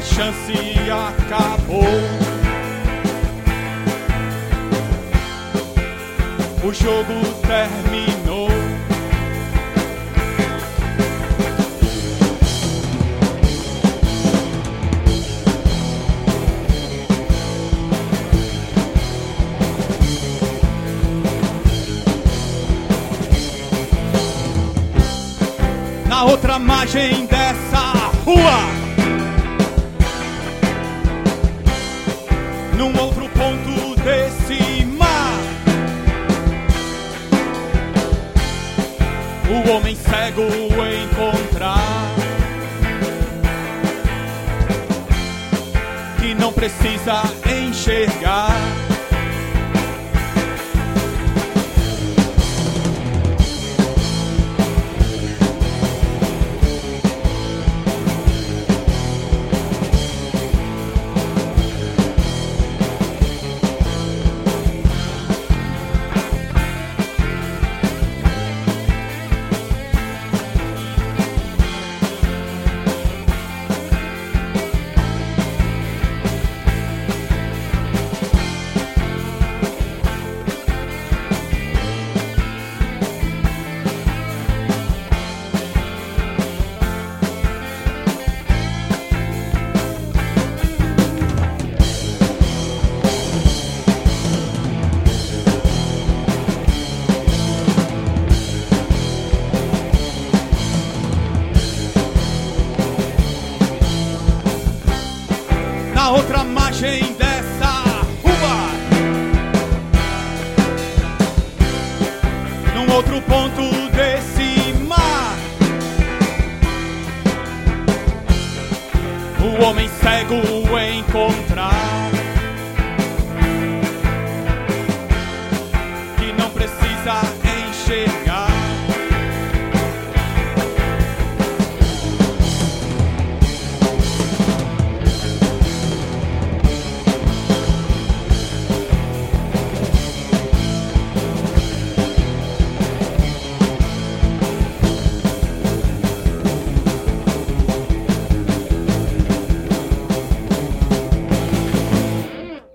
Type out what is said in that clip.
chance acabou. O jogo terminou. Na outra margem dessa rua, o homem cego encontrar que não precisa enxergar. Outra margem dessa rua, num outro ponto desse mar, o homem cego encontrar